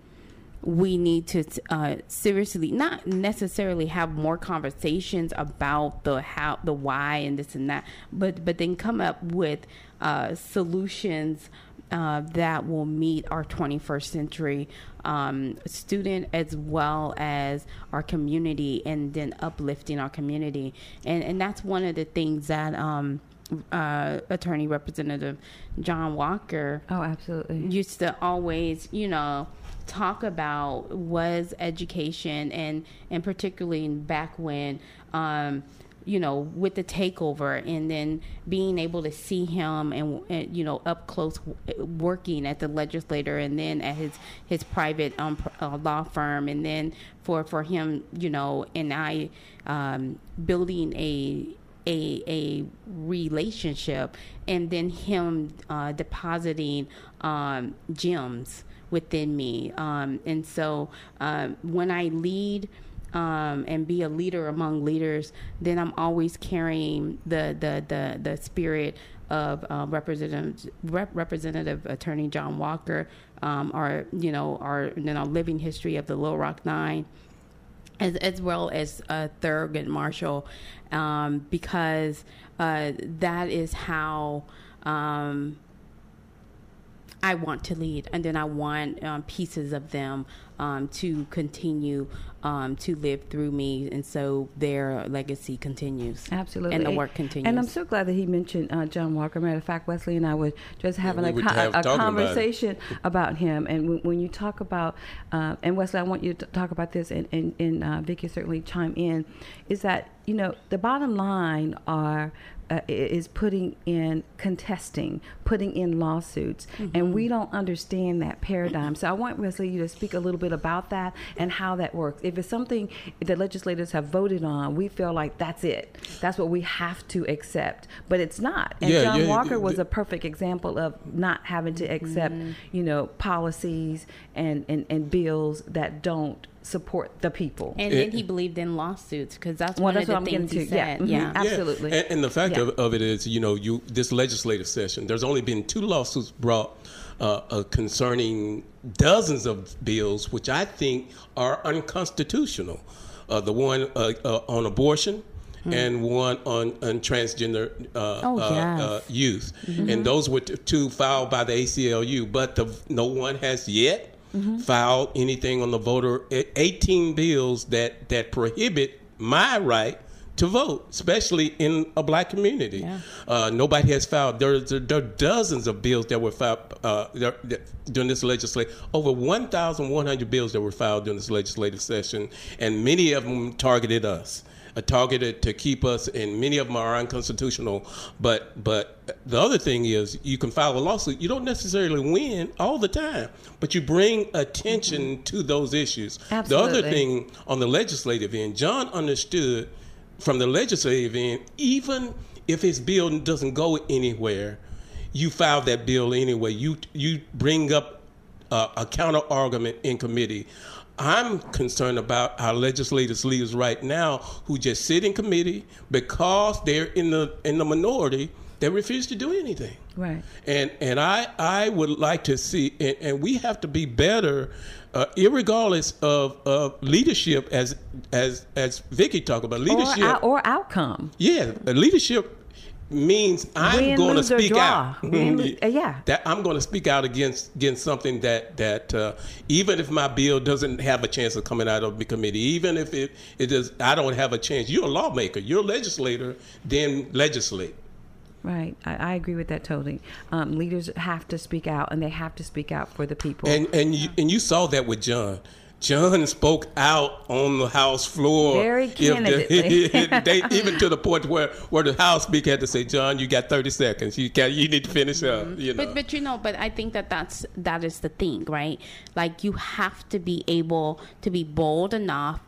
we need to uh, seriously not necessarily have more conversations about the how the why and this and that but but then come up with uh, solutions uh, that will meet our 21st century um, student as well as our community and then uplifting our community and and that's one of the things that um, uh, attorney representative John Walker Oh, absolutely. used to always, you know, talk about was education and and particularly back when um you know with the takeover and then being able to see him and, and you know up close working at the legislator and then at his his private um, uh, law firm and then for for him you know and I um, building a a a relationship and then him uh, depositing um, gems within me. Um, and so um, when I lead um, and be a leader among leaders then I'm always carrying the the the, the spirit of uh, representative Rep- representative attorney John Walker um, you know our you know living history of the Little Rock Nine as, as well as uh, Thurgood Marshall, um, because uh, that is how um, I want to lead, and then I want um, pieces of them um, to continue um, to live through me, and so their legacy continues. Absolutely. and the work continues. And I'm so glad that he mentioned uh, John Walker. Matter of fact, Wesley and I were just having we a, co- have- a talking about conversation about, him. And when, when you talk about, uh, and Wesley, I want you to talk about this, and, and, and uh, Vicky certainly chime in, is that, you know, the bottom line are uh, is putting in contesting, putting in lawsuits, and we don't understand that paradigm. So I want Wesley you to speak a little bit about that and how that works. If it's something that legislators have voted on, we feel like that's it. That's what we have to accept, but it's not. And Yeah, John yeah, Walker the- was a perfect example of not having to accept, you know, policies and, and, and bills that don't support the people. and then he believed in lawsuits because that's Well, one that's of what the I'm things he getting to. Yeah. said. Mhm. Yeah. Ab- Absolutely. And, and the fact Yeah. of, of it is, you know, you this legislative session, there's only been two lawsuits brought uh, uh, concerning dozens of bills, which I think are unconstitutional. Uh, the one uh, uh, on abortion. And one on, on transgender uh, Oh, uh, yes. uh, youth, and those were t- two filed by the ACLU. But the, no one has yet filed anything on the voter. eh, 18 bills that that prohibit my right to vote, especially in a black community. Yeah. Uh, nobody has filed. There, there, there are dozens of bills that were filed uh, there, that, during this legislative. Over 1,100 bills that were filed during this legislative session, and many of them targeted us. Uh, targeted to keep us, and many of them are unconstitutional. But but the other thing is, you can file a lawsuit. You don't necessarily win all the time, but you bring attention to those issues. Absolutely. The other thing on the legislative end, John understood from the legislative end, even if his bill doesn't go anywhere, you file that bill anyway. You you bring up a counter argument in committee. I'm concerned about our legislators leaders right now who just sit in committee because they're in the in the minority. They refuse to do anything. Right. And and I I would like to see and, and we have to be better, uh, irregardless of, of leadership as as as Vicky talked about leadership. out, or outcome. yeah, leadership means I'm going to speak out. Win, uh, yeah. That I'm going to speak out against against something that that uh, even if my bill doesn't have a chance of coming out of the committee, even if it it does, I don't have a chance. You're a lawmaker. You're a legislator. Then legislate. Right. I, I agree with that totally. Um, leaders have to speak out, and they have to speak out for the people. And and you, and you saw that with John. John spoke out on the House floor. Very If the- candidly. they, even to the point where, where the House Speaker had to say, "John, you got 30 seconds. You got you need to finish up." You know. But but you know, but I think that that's that is the thing, right? Like you have to be able to be bold enough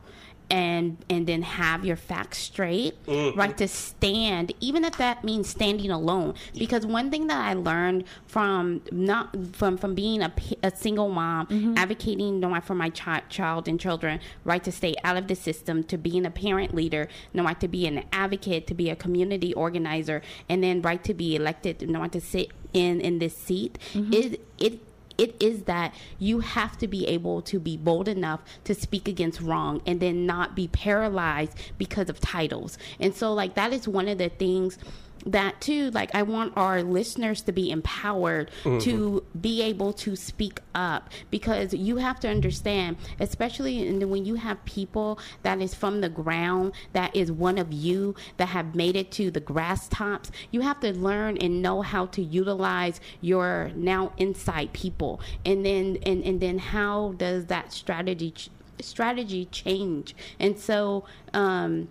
and and then have your facts straight, mm-hmm. right? To stand, even if that means standing alone. Because one thing that I learned from not from from being a, a single mom, mm-hmm. advocating no know, for my chi- child and children, right, to stay out of the system, to being a parent leader, no know, right, to be an advocate, to be a community organizer, and then right to be elected, no know, right, to sit in in this seat. Mm-hmm. It it it is that you have to be able to be bold enough to speak against wrong and then not be paralyzed because of titles. And so, like, that is one of the things that too like i want our listeners to be empowered mm-hmm. to be able to speak up because you have to understand especially when you have people that is from the ground that is one of you that have made it to the grass tops you have to learn and know how to utilize your now inside people and then and, and then how does that strategy strategy change and so um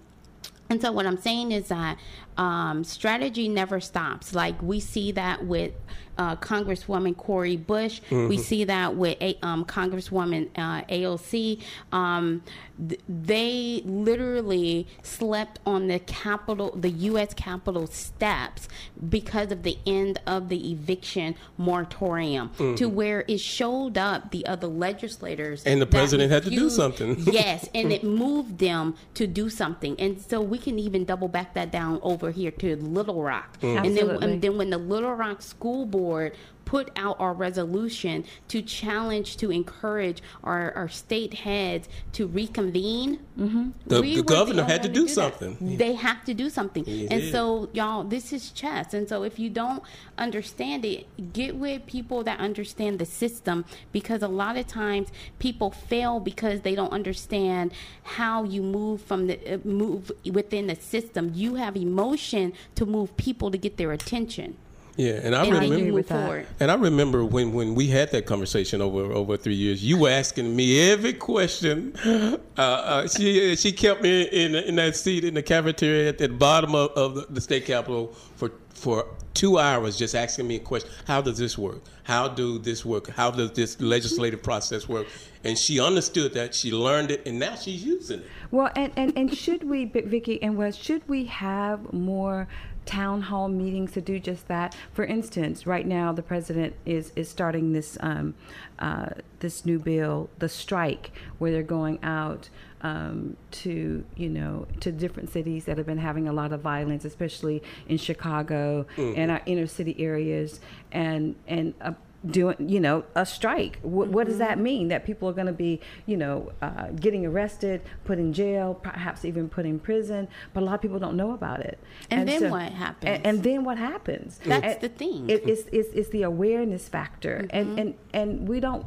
and so what I'm saying is that um, strategy never stops. Like we see that with uh, Congresswoman Cori Bush. Mm-hmm. We see that with a, um, Congresswoman uh, AOC. Um, th- they literally slept on the Capitol, the U.S. Capitol steps because of the end of the eviction moratorium, mm-hmm. to where it showed up the other legislators. And the president had to do something. yes, and it moved them to do something. And so we can even double back that down over here to Little Rock. Mm-hmm. And, then, and then when the Little Rock School board put out our resolution to challenge, to encourage our, our state heads to reconvene. Mm-hmm. The, the governor had to do, do something. They have to do something. He and did. so, y'all, this is chess. And so, if you don't understand it, get with people that understand the system because a lot of times people fail because they don't understand how you move from the uh, move within the system. You have emotion to move people to get their attention. Yeah, and I and remember that. And I remember when, when we had that conversation over over three years, you were asking me every question. Uh, uh, she she kept me in in that seat in the cafeteria at the bottom of, of the state capitol for for two hours, just asking me a question: How does this work? How do this work? How does this legislative process work? And she understood that. She learned it, and now she's using it. Well, and and, and should we, vicky and Wes, should we have more? Town hall meetings to do just that. For instance, right now the president is is starting this um, uh, this new bill, the strike, where they're going out um, to you know to different cities that have been having a lot of violence, especially in Chicago mm-hmm. and our inner city areas, and and. Uh, doing you know a strike. What, mm-hmm. what does that mm-hmm. mean? That people are going to be you know uh, getting arrested put in jail perhaps even put in prison. But a lot of people don't know about it. And, and then so, what happens? and, and, then what happens? That's and, the thing. it, it's, it's, it's the awareness factor. Mm-hmm. and and and we don't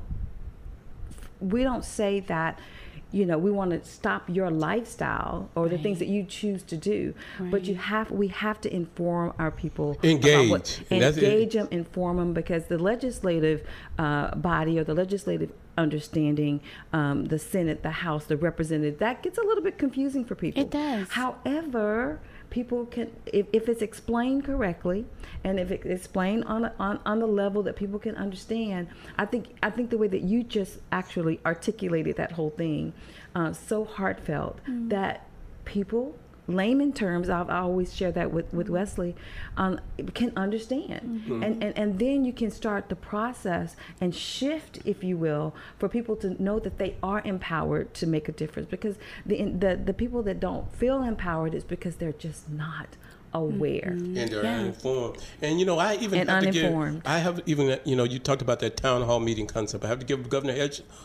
we don't say that you know we want to stop your lifestyle or right. the things that you choose to do right. but you have we have to inform our people engage what, engage them inform them because the legislative uh, body or the legislative understanding um, the senate the house the representative that gets a little bit confusing for people it does however people can if, if it's explained correctly and if it's explained on, a, on on the level that people can understand i think i think the way that you just actually articulated that whole thing uh, so heartfelt mm-hmm. that people layman terms, I've I always share that with, with Wesley, um, can understand. Mm-hmm. And, and, and then you can start the process and shift, if you will, for people to know that they are empowered to make a difference. Because the, the, the people that don't feel empowered is because they're just not aware mm-hmm. and they're yeah. uninformed. And you know, I even and have uninformed. to give. I have even you know, you talked about that town hall meeting concept. I have to give Governor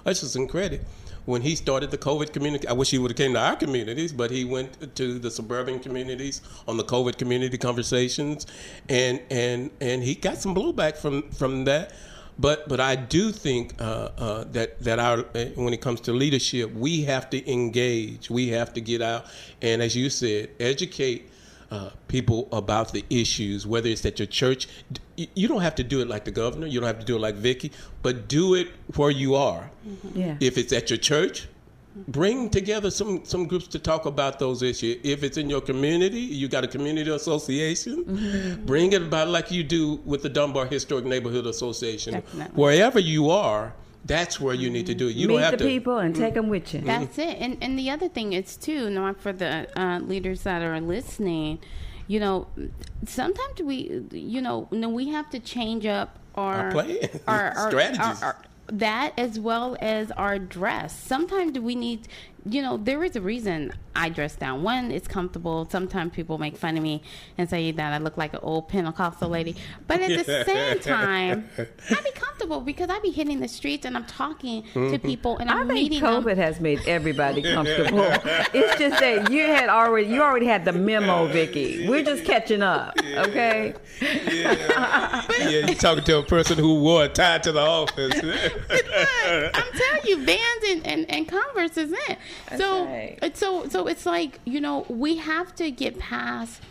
Hutchinson credit when he started the COVID community. I wish he would have came to our communities, but he went to the suburban communities on the COVID community conversations, and and and he got some blowback from from that. But but I do think uh, uh, that that our uh, when it comes to leadership, we have to engage. We have to get out and, as you said, educate uh, people about the issues, whether it's at your church. You don't have to do it like the governor. You don't have to do it like Vicky, but do it where you are. Mm-hmm. Yeah. If it's at your church, bring together some some groups to talk about those issues. If it's in your community, you got a community association, mm-hmm. bring it about like you do with the Dunbar Historic Neighborhood Association. Definitely. Wherever you are, that's where you need to do it. You Meet don't have the to people and take them with you. That's it. And and the other thing is too, not for the uh, leaders that are listening. You know, sometimes we, you know, we have to change up our our, our, our strategies. Our, that as well as our dress. Sometimes we need you know, there is a reason I dress down. One, it's comfortable. Sometimes people make fun of me and say that I look like an old Pentecostal lady. But at the same time, I be comfortable because I be hitting the streets and I'm talking to people and Mm-hmm. I I'm think meeting COVID them. has made everybody comfortable. it's just that you had already you already had the memo, Vicky. We're just catching up, okay? Yeah, yeah you're talking to a person who wore a tie to the office. I'm telling you, Vans and, and, and Converse is it. So right. it's so so it's like you know we have to get past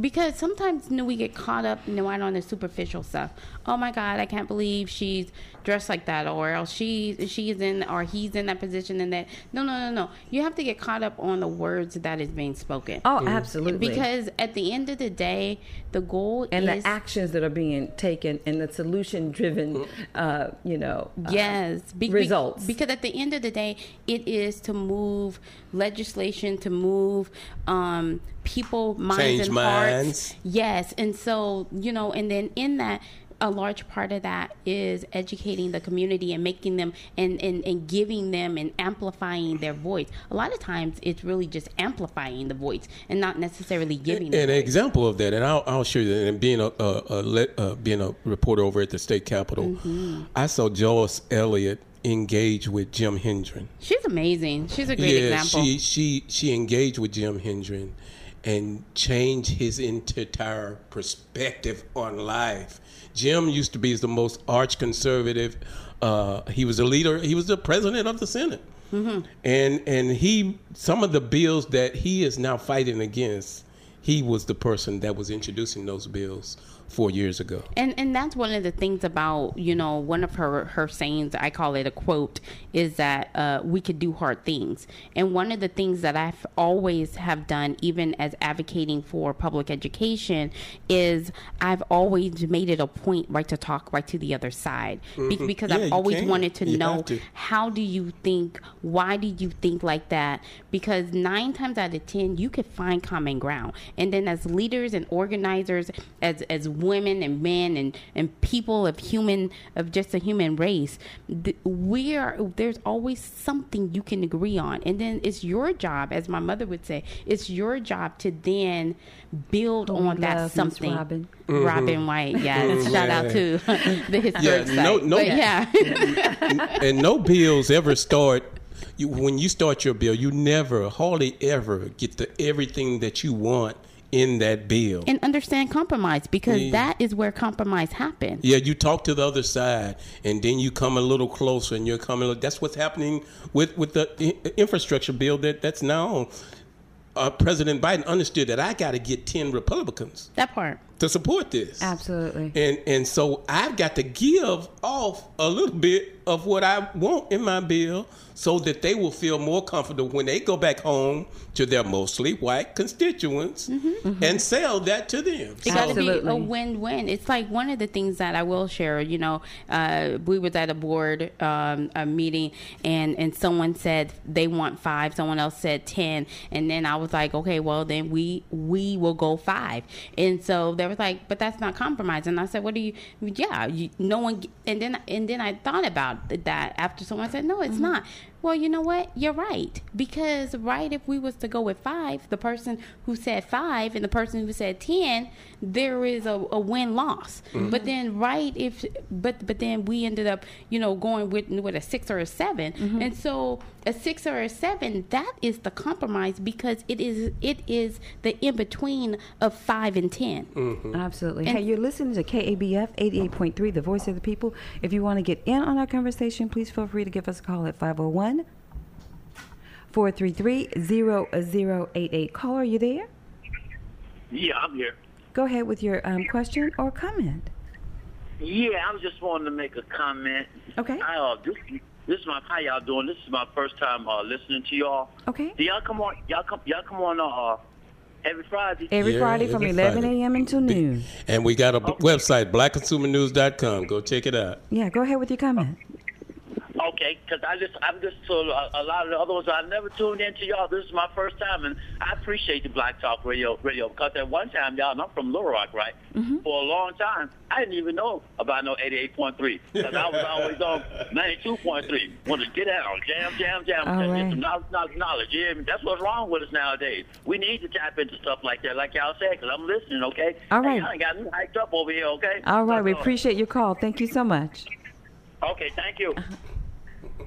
because sometimes you know we get caught up you know right on the superficial stuff. Oh my God, I can't believe she's dressed like that, or else she she's in or he's in that position and that. No, no, no, no. You have to get caught up on the words that is being spoken. Oh, absolutely. Because at the end of the day, the goal and is the actions that are being taken and the solution driven uh, you know uh, Yes, be- be- results. because at the end of the day, it is to move legislation, to move um, people minds Change and minds. hearts. Yes, and so you know, and then in that. A large part of that is educating the community and making them and, and, and giving them and amplifying their voice. A lot of times it's really just amplifying the voice and not necessarily giving them. An example of that, and I'll, I'll show you. And being a, a, a let, uh, being a reporter over at the state capitol, Mm-hmm. I saw Joyce Elliott engage with Jim Hendren. She's amazing. She's a great yeah, example. she she she engaged with Jim Hendren and change his entire perspective on life. Jim used to be the most arch conservative. Uh, he was a leader. He was the president of the Senate, Mm-hmm. and and he some of the bills that he is now fighting against. He was the person that was introducing those bills four years ago. and and that's one of the things about you know one of her her sayings i call it a quote is that uh, we could do hard things and one of the things that i've always have done even as advocating for public education is i've always made it a point right to talk right to the other side Be- because Mm-hmm. Yeah, i've always can. wanted to You know to. how do you think why do you think like that because nine times out of ten you could find common ground and then as leaders and organizers as as women and men and and people of human of just a human race th- we are there's always something you can agree on and then it's your job as my mother would say it's your job to then build Oh, on that something Robin. Robin mm-hmm. White, yes. Mm-hmm. Shout out to the historic Yeah, no- site. no- But yeah. and no bills ever start. You, when you start your bill, you never, hardly ever get the everything that you want in that bill. and understand compromise because Yeah. that is where compromise happens. Yeah, you talk to the other side, and then you come a little closer, and you're coming. That's what's happening with with the infrastructure bill that that's now. on. Uh, President Biden understood that I got to get ten Republicans That part. To support this. absolutely And and so I've got to give off a little bit of what I want in my bill so that they will feel more comfortable when they go back home to their mostly white constituents and sell that to them. It got to be a win-win. It's like one of the things that I will share. You know, uh, we was at a board um, a meeting, and and someone said they want five. Someone else said ten, and then I was like, okay, well then we we will go five. And so they was like, but that's not compromise. And I said, what do you? Yeah, you, no one. And then and then I thought about that after someone said, no, it's mm-hmm. not. Well, you know what? You're right. Because right if we was to go with five, the person who said five and the person who said ten, there is a, a win loss. Mm-hmm. But then right if but but then we ended up, you know, going with with a six or a 7 mm-hmm. And so a six or a seven, that is the compromise because it is it is the in between of five and 10 mm-hmm. Absolutely. And- hey, you're listening to KABF 88.3, the voice of the people. If you want to get in on our conversation, please feel free to give us a call at 501 433 0088. Caller, are you there? Yeah, I'm here. Go ahead with your um, question or comment. Yeah, I was just wanting to make a comment. Okay. I, uh, this, this is my how y'all doing? This is my first time uh, listening to y'all. Okay. Do y'all come on? Y'all come? Y'all come on uh, every Friday? Every Yeah, Friday from every 11 a.m. until noon. And we got a b- website, blackconsumernews.com. Go check it out. Yeah, go ahead with your comment. Okay. Because I just I've listened to a, a lot of the other ones. I never tuned into y'all. This is my first time, and I appreciate the Black Talk Radio radio because at one time, y'all, and I'm from Little Rock, right? Mm-hmm. For a long time, I didn't even know about no 88.3 because I was always on 92.3. Wanted to get out, jam, jam, jam, All get right. some knowledge, knowledge, knowledge. Yeah, that's what's wrong with us nowadays. We need to tap into stuff like that, like y'all said, because I'm listening, okay? All Hey, right. I got me hyped up over here, okay? All right, we appreciate your call. Thank you so much. Okay, thank you.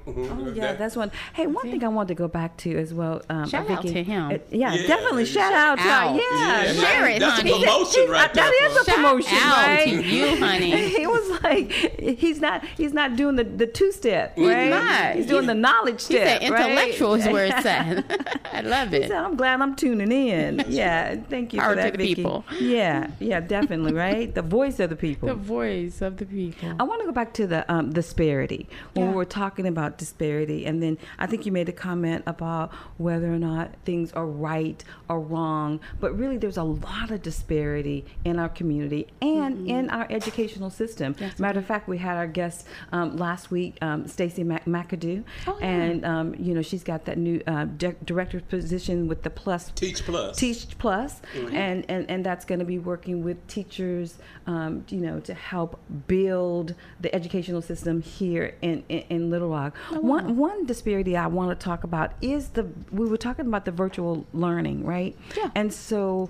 Oh yeah, that's one. Hey, one thing I wanted to go back to as well. Um, Shout out to him. uh, yeah, Yeah, definitely shout out to out. yeah. Yeah, Share it, that's honey. a promotion right there. that is a folks. promotion, out right? to you, honey. he was like, he's not, he's not doing the, the two step, He's not. He's doing He's- the knowledge He step. said right? intellectual is where it's at. I love it. So I'm glad I'm tuning in. yeah, thank you Power for to that, the Vicky. people. Yeah, yeah, definitely, right? The voice of the people. The voice of the people. I want to go back to the um, disparity when Yeah. we were talking about disparity, and then I think you made a comment about whether or not things are right or wrong. But really, there's a lot of disparity in our community and in our educational system. Matter of fact, we had our guest um, last week, um, Stacey Mac- McAdoo, Oh, yeah. and um, you know she's got that new uh, di- director position with the Plus Teach Plus. Teach Plus, and, and and that's going to be working with teachers, um, you know, to help build the educational system here in in, in Little Rock. One one disparity I want to talk about is the we were talking about the virtual learning, right? Yeah. And so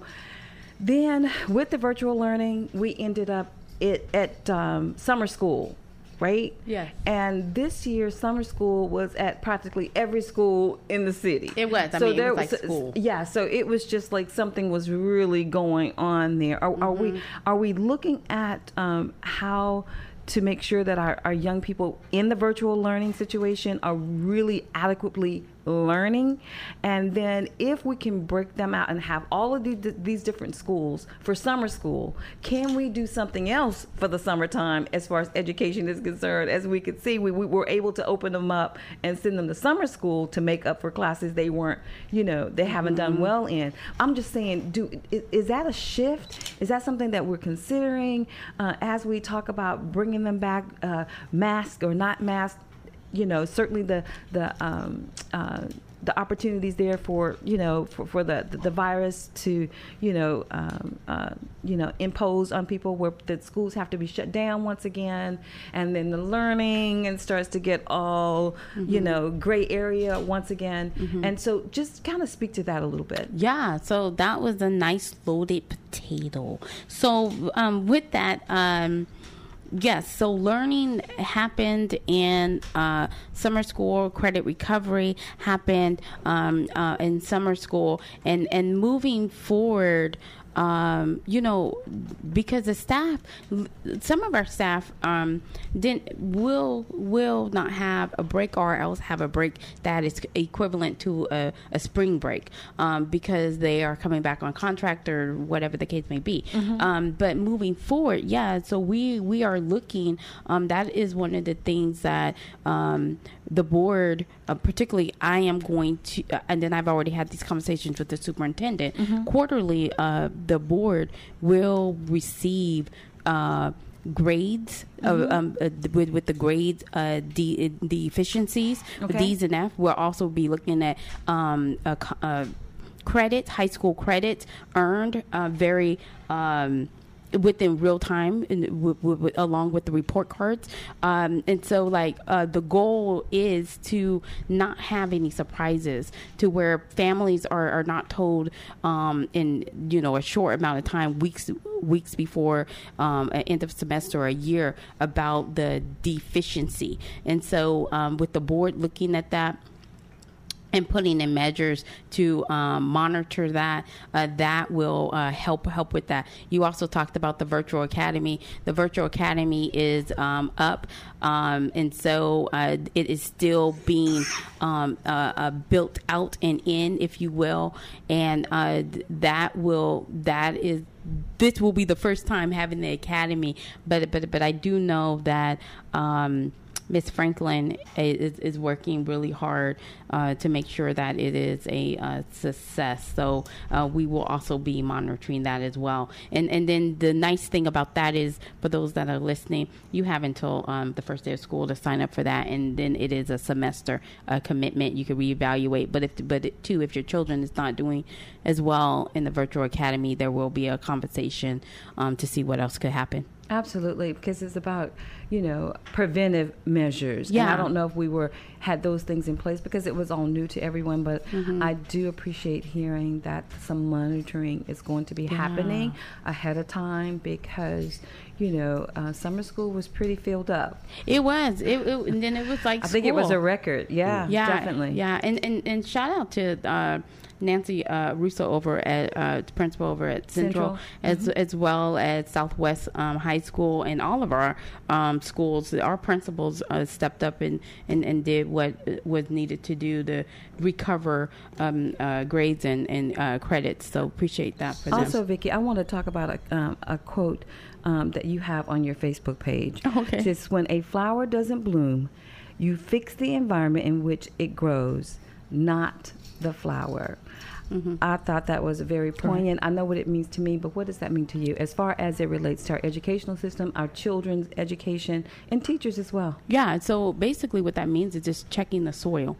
then with the virtual learning, we ended up it at um, summer school. Right? Yes. And this year, summer school was at practically every school in the city. It was. I mean, it was like school. Yeah, so it was just like something was really going on there. Are, are we are we looking at um, how to make sure that our, our young people in the virtual learning situation are really adequately learning. And then if we can break them out and have all of these, these different schools for summer school can we do something else for the summertime as far as education is concerned? As we could see we, we were able to open them up and send them to summer school to make up for classes they weren't you know they haven't done well in. I'm just saying do is, is that a shift? Is that something that we're considering uh, as we talk about bringing them back uh, mask or not mask you know certainly the the um, uh, the opportunities there for you know for, for the, the virus to you know um, uh, you know impose on people where the schools have to be shut down once again. And then the learning and starts to get all you know gray area once again. And so just kind of speak to that a little bit. Yeah, so that was a nice loaded potato. So um, with that, um, yes, so learning happened in uh, summer school. Credit recovery happened um, uh, in summer school, and and moving forward. Um, you know, because the staff, some of our staff um, didn't will will not have a break or else have a break that is equivalent to a, a spring break um, because they are coming back on contract or whatever the case may be. Um, but moving forward, yeah, so we we are looking. Um, that is one of the things that um, the board, uh, particularly, I am going to, uh, and then I've already had these conversations with the superintendent. Quarterly, uh, the board will receive. Uh, grades uh, um, uh, with with the grades uh, the the efficiencies Okay. D's and F. We'll also be looking at um, uh, uh, credits, high school credits earned uh, very. Um, within real time and w- w- along with the report cards. Um, and so like uh, the goal is to not have any surprises to where families are, are not told um, in you know a short amount of time weeks weeks before um, end of semester or a year about the deficiency. And so um, with the board looking at that and putting in measures to um, monitor that uh, that will uh, help help with that. You also talked about the virtual academy. The virtual academy is um, up um, and so uh, it is still being um, uh, uh, built out and in if you will. And uh, that will that is this will be the first time having the academy. But but but I do know that um, Miss Franklin is, is working really hard uh, to make sure that it is a uh, success. So uh, we will also be monitoring that as well. And and then the nice thing about that is for those that are listening, you have until um, the first day of school to sign up for that, and then it is a semester commitment. You can reevaluate. But if but too, if your children is not doing as well in the virtual academy, there will be a conversation um, to see what else could happen. Absolutely, because it's about you know preventive measures. Yeah. and I don't know if we were had those things in place because it was all new to everyone. But Mm-hmm. I do appreciate hearing that some monitoring is going to be happening ahead of time because you know uh, summer school was pretty filled up. It was. It, it and then it was like I think it was a record. Yeah, yeah, definitely. Yeah, and and, and shout out to uh, Nancy uh, Rousseau over at uh, principal over at Central, Central. as as well as Southwest um, High School and all of our um, schools. Our principals uh, stepped up and, and, and did what was needed to do to recover um, uh, grades and and uh, credits. So appreciate that for Also, them. Vicki, I want to talk about a, um, a quote um, that you have on your Facebook page. Okay. It says, when a flower doesn't bloom, you fix the environment in which it grows, not the flower. Mm-hmm. I thought that was very poignant. I know what it means to me, but what does that mean to you as far as it relates to our educational system, our children's education, and teachers as well? Yeah. So basically, what that means is just checking the soil,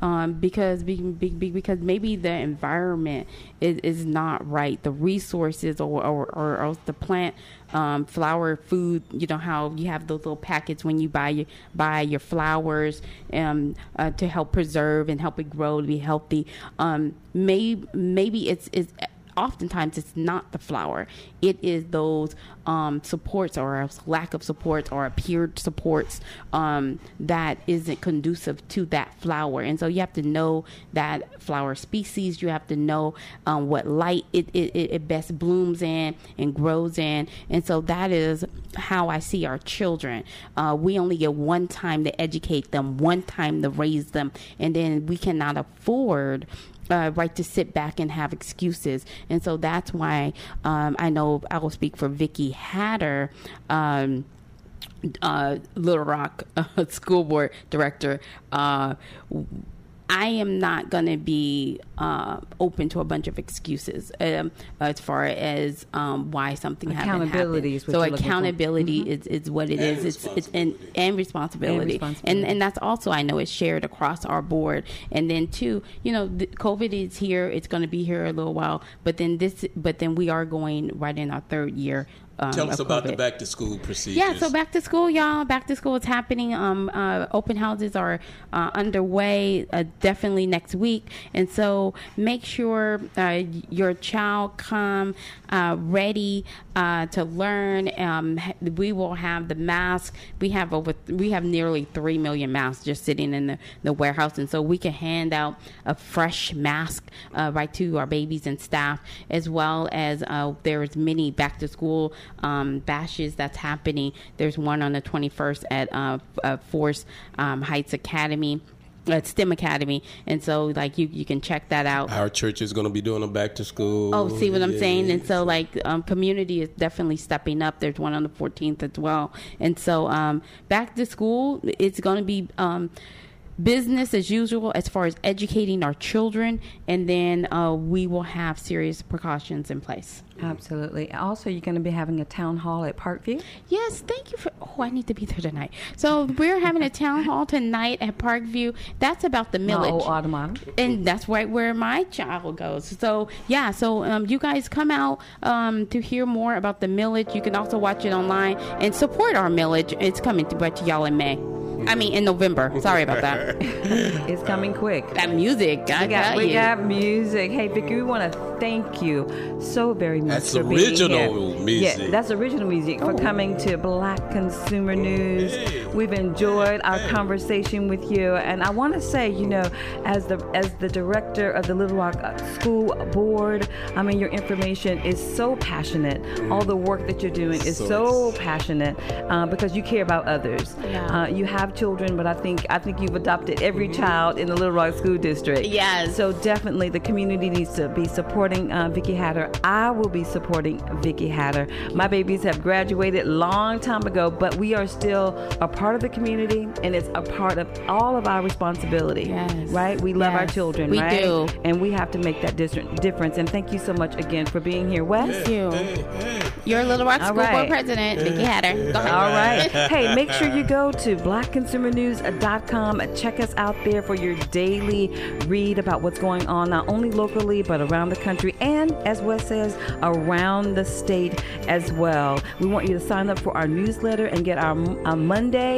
um, because be, be, be- because maybe the environment is, is not right. The resources or or, or, or the plant, um, flower, food. You know how you have those little packets when you buy your buy your flowers um, uh, to help preserve and help it grow to be healthy. Um, may, maybe it's it's oftentimes it's not the flower. It is those um, supports or lack of supports or appeared supports um, that isn't conducive to that flower. And so you have to know that flower species. You have to know um, what light it, it it best blooms in and grows in. And so that is how i see our children. Uh, we only get one time to educate them one time to raise them and then we cannot afford uh, right to sit back and have excuses. And so that's why um, I know I will speak for Vicky Hatter. Um, uh, Little Rock uh, School Board Director, uh, I am not going to be uh, open to a bunch of excuses um, as far as um, why something hasn't Accountability happened. is what so you're looking for. accountability is, is what it And is. It's, it's and, and responsibility. And responsibility. And and that's also I know it's shared across our board. And then too, you know, the, COVID is here. It's going to be here a little while. But then this, but then we are going right in our third year. Um, Tell us about the back to school procedures. Yeah, so back to school, y'all. Back to school is happening. Um, uh, open houses are uh, underway, uh, definitely next week, and so make sure uh, your child come uh, ready uh, to learn. Um, we will have the mask. We have over. We have nearly three million masks just sitting in the, the warehouse, and so we can hand out a fresh mask uh, right to our babies and staff, as well as uh, there's many back to school um, bashes that's happening. There's one on the 21st at uh, uh, Forest um, Heights Academy. At STEM Academy, and so like you, you can check that out. Our church is going to be doing a back to school. Oh, see what I'm saying? And so, like, um, community is definitely stepping up. There's one on the 14th as well. And so, um, back to school, it's going to be um, business as usual as far as educating our children. And then uh, we will have serious precautions in place. Absolutely. Also, you're going to be having a town hall at Parkview. Yes, thank you for. Oh, I need to be there tonight. So we're having a town hall tonight at Parkview. That's about the millage. old automata. and that's right where my child goes. So yeah, so um, you guys come out um, to hear more about the millage. You can also watch it online and support our millage. It's coming to, right to y'all in May. I mean in November. Sorry about that. It's coming quick. that music, I We got, tell we you. got music. Hey, Vicky, we want to thank you so very much That's original music. Yeah, that's original music for coming to Black Consumer News. We've enjoyed our conversation with you, and I want to say, you know, as the as the director of the Little Rock uh, School Board, I mean, your information is so passionate. All the work that you're doing is So so passionate uh, because you care about others. Yeah. Uh, you have children, but I think I think you've adopted every child in the Little Rock School District. Yes. So definitely, the community needs to be supporting uh, Vicky Hatter. I will be supporting Vicky Hatter. My babies have graduated long time ago, but we are still a part of the community, and it's a part of all of our responsibility. Yes. Right? We love our children. we right? do. and we have to make that dis- difference. And thank you so much again for being here, Wes. Thank you. Your Little Rock School right. Board President, Vicky Hatter. Go ahead. All right. hey, make sure you go to blackconsumernews.com. Check us out there for your daily read about what's going on, not only locally, but around the country and, as Wes says, around the state as well. We want you to sign up for our newsletter and get our, our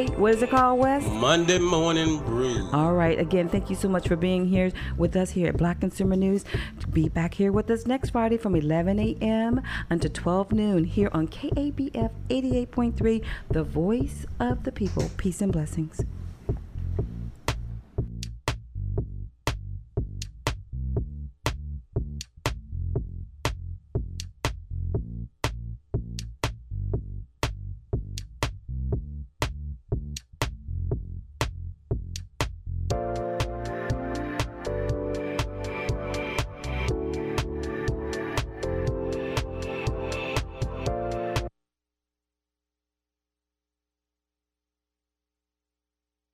Monday, what is it called, Wes? Monday morning brew. All right. Again, thank you so much for being here with us here at Black Consumer News. Be back here with us next Friday from 11 a.m. until 12 noon here on KABF 88.3, the voice of the people. Peace and blessings.